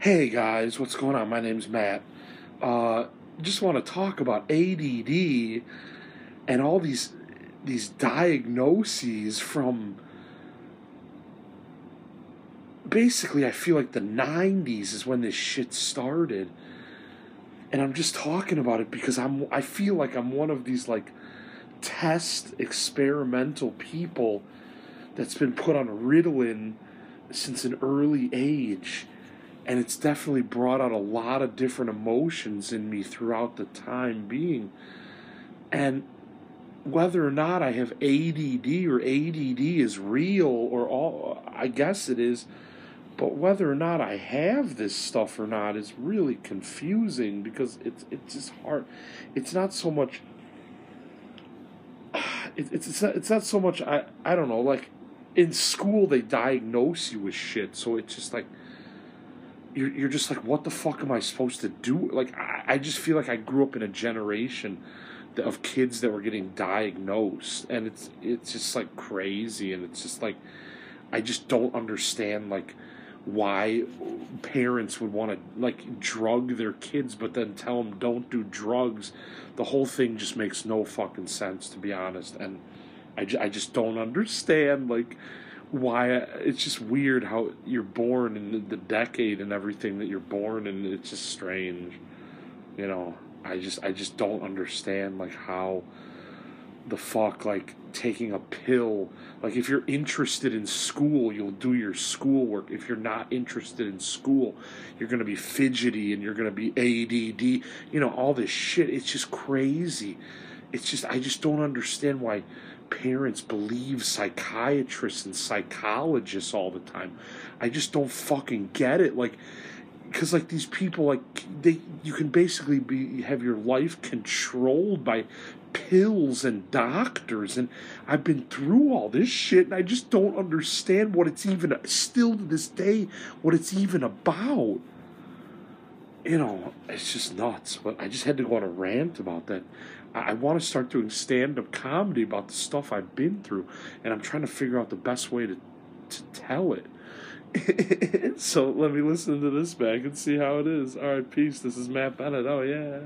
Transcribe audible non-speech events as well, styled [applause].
Hey guys, what's going on? My name's Matt. Uh, just want to talk about ADD and all these these diagnoses from basically I feel like the 90s is when this shit started. And I'm just talking about it because I'm I feel like I'm one of these like test experimental people that's been put on Ritalin since an early age and it's definitely brought out a lot of different emotions in me throughout the time being. And whether or not I have ADD or ADD is real or all I guess it is. But whether or not I have this stuff or not is really confusing because it's it's just hard. It's not so much [sighs] it, it's it's not, it's not so much I I don't know like in school they diagnose you with shit. So it's just like you're, you're just like what the fuck am i supposed to do? Like I, I just feel like i grew up in a generation of kids that were getting diagnosed and it's it's just like crazy and it's just like i just don't understand like why parents would want to like drug their kids but then tell them don't do drugs. The whole thing just makes no fucking sense to be honest and I, I just don't understand like why it's just weird how you're born in the decade and everything that you're born and it's just strange you know? I just i just don't understand like how the fuck like taking a pill like if you're interested in school you'll do your schoolwork. If you're not interested in school you're going to be fidgety and you're going to be add you know all this shit. It's just crazy. It's just i just don't understand why parents believe psychiatrists and psychologists all the time. I just don't fucking get it. Like, because like these people, like they, you can basically be have your life controlled by pills and doctors, and I've been through all this shit, and I just don't understand what it's even still to this day what it's even about you know, it's just nuts. But I just had to go on a rant about that. I, I want to start doing stand up comedy about the stuff I've been through, and I'm trying to figure out the best way to to tell it. [laughs] so let me listen to this back and see how it is. All right, peace. This is Matt Bennett. Oh yeah.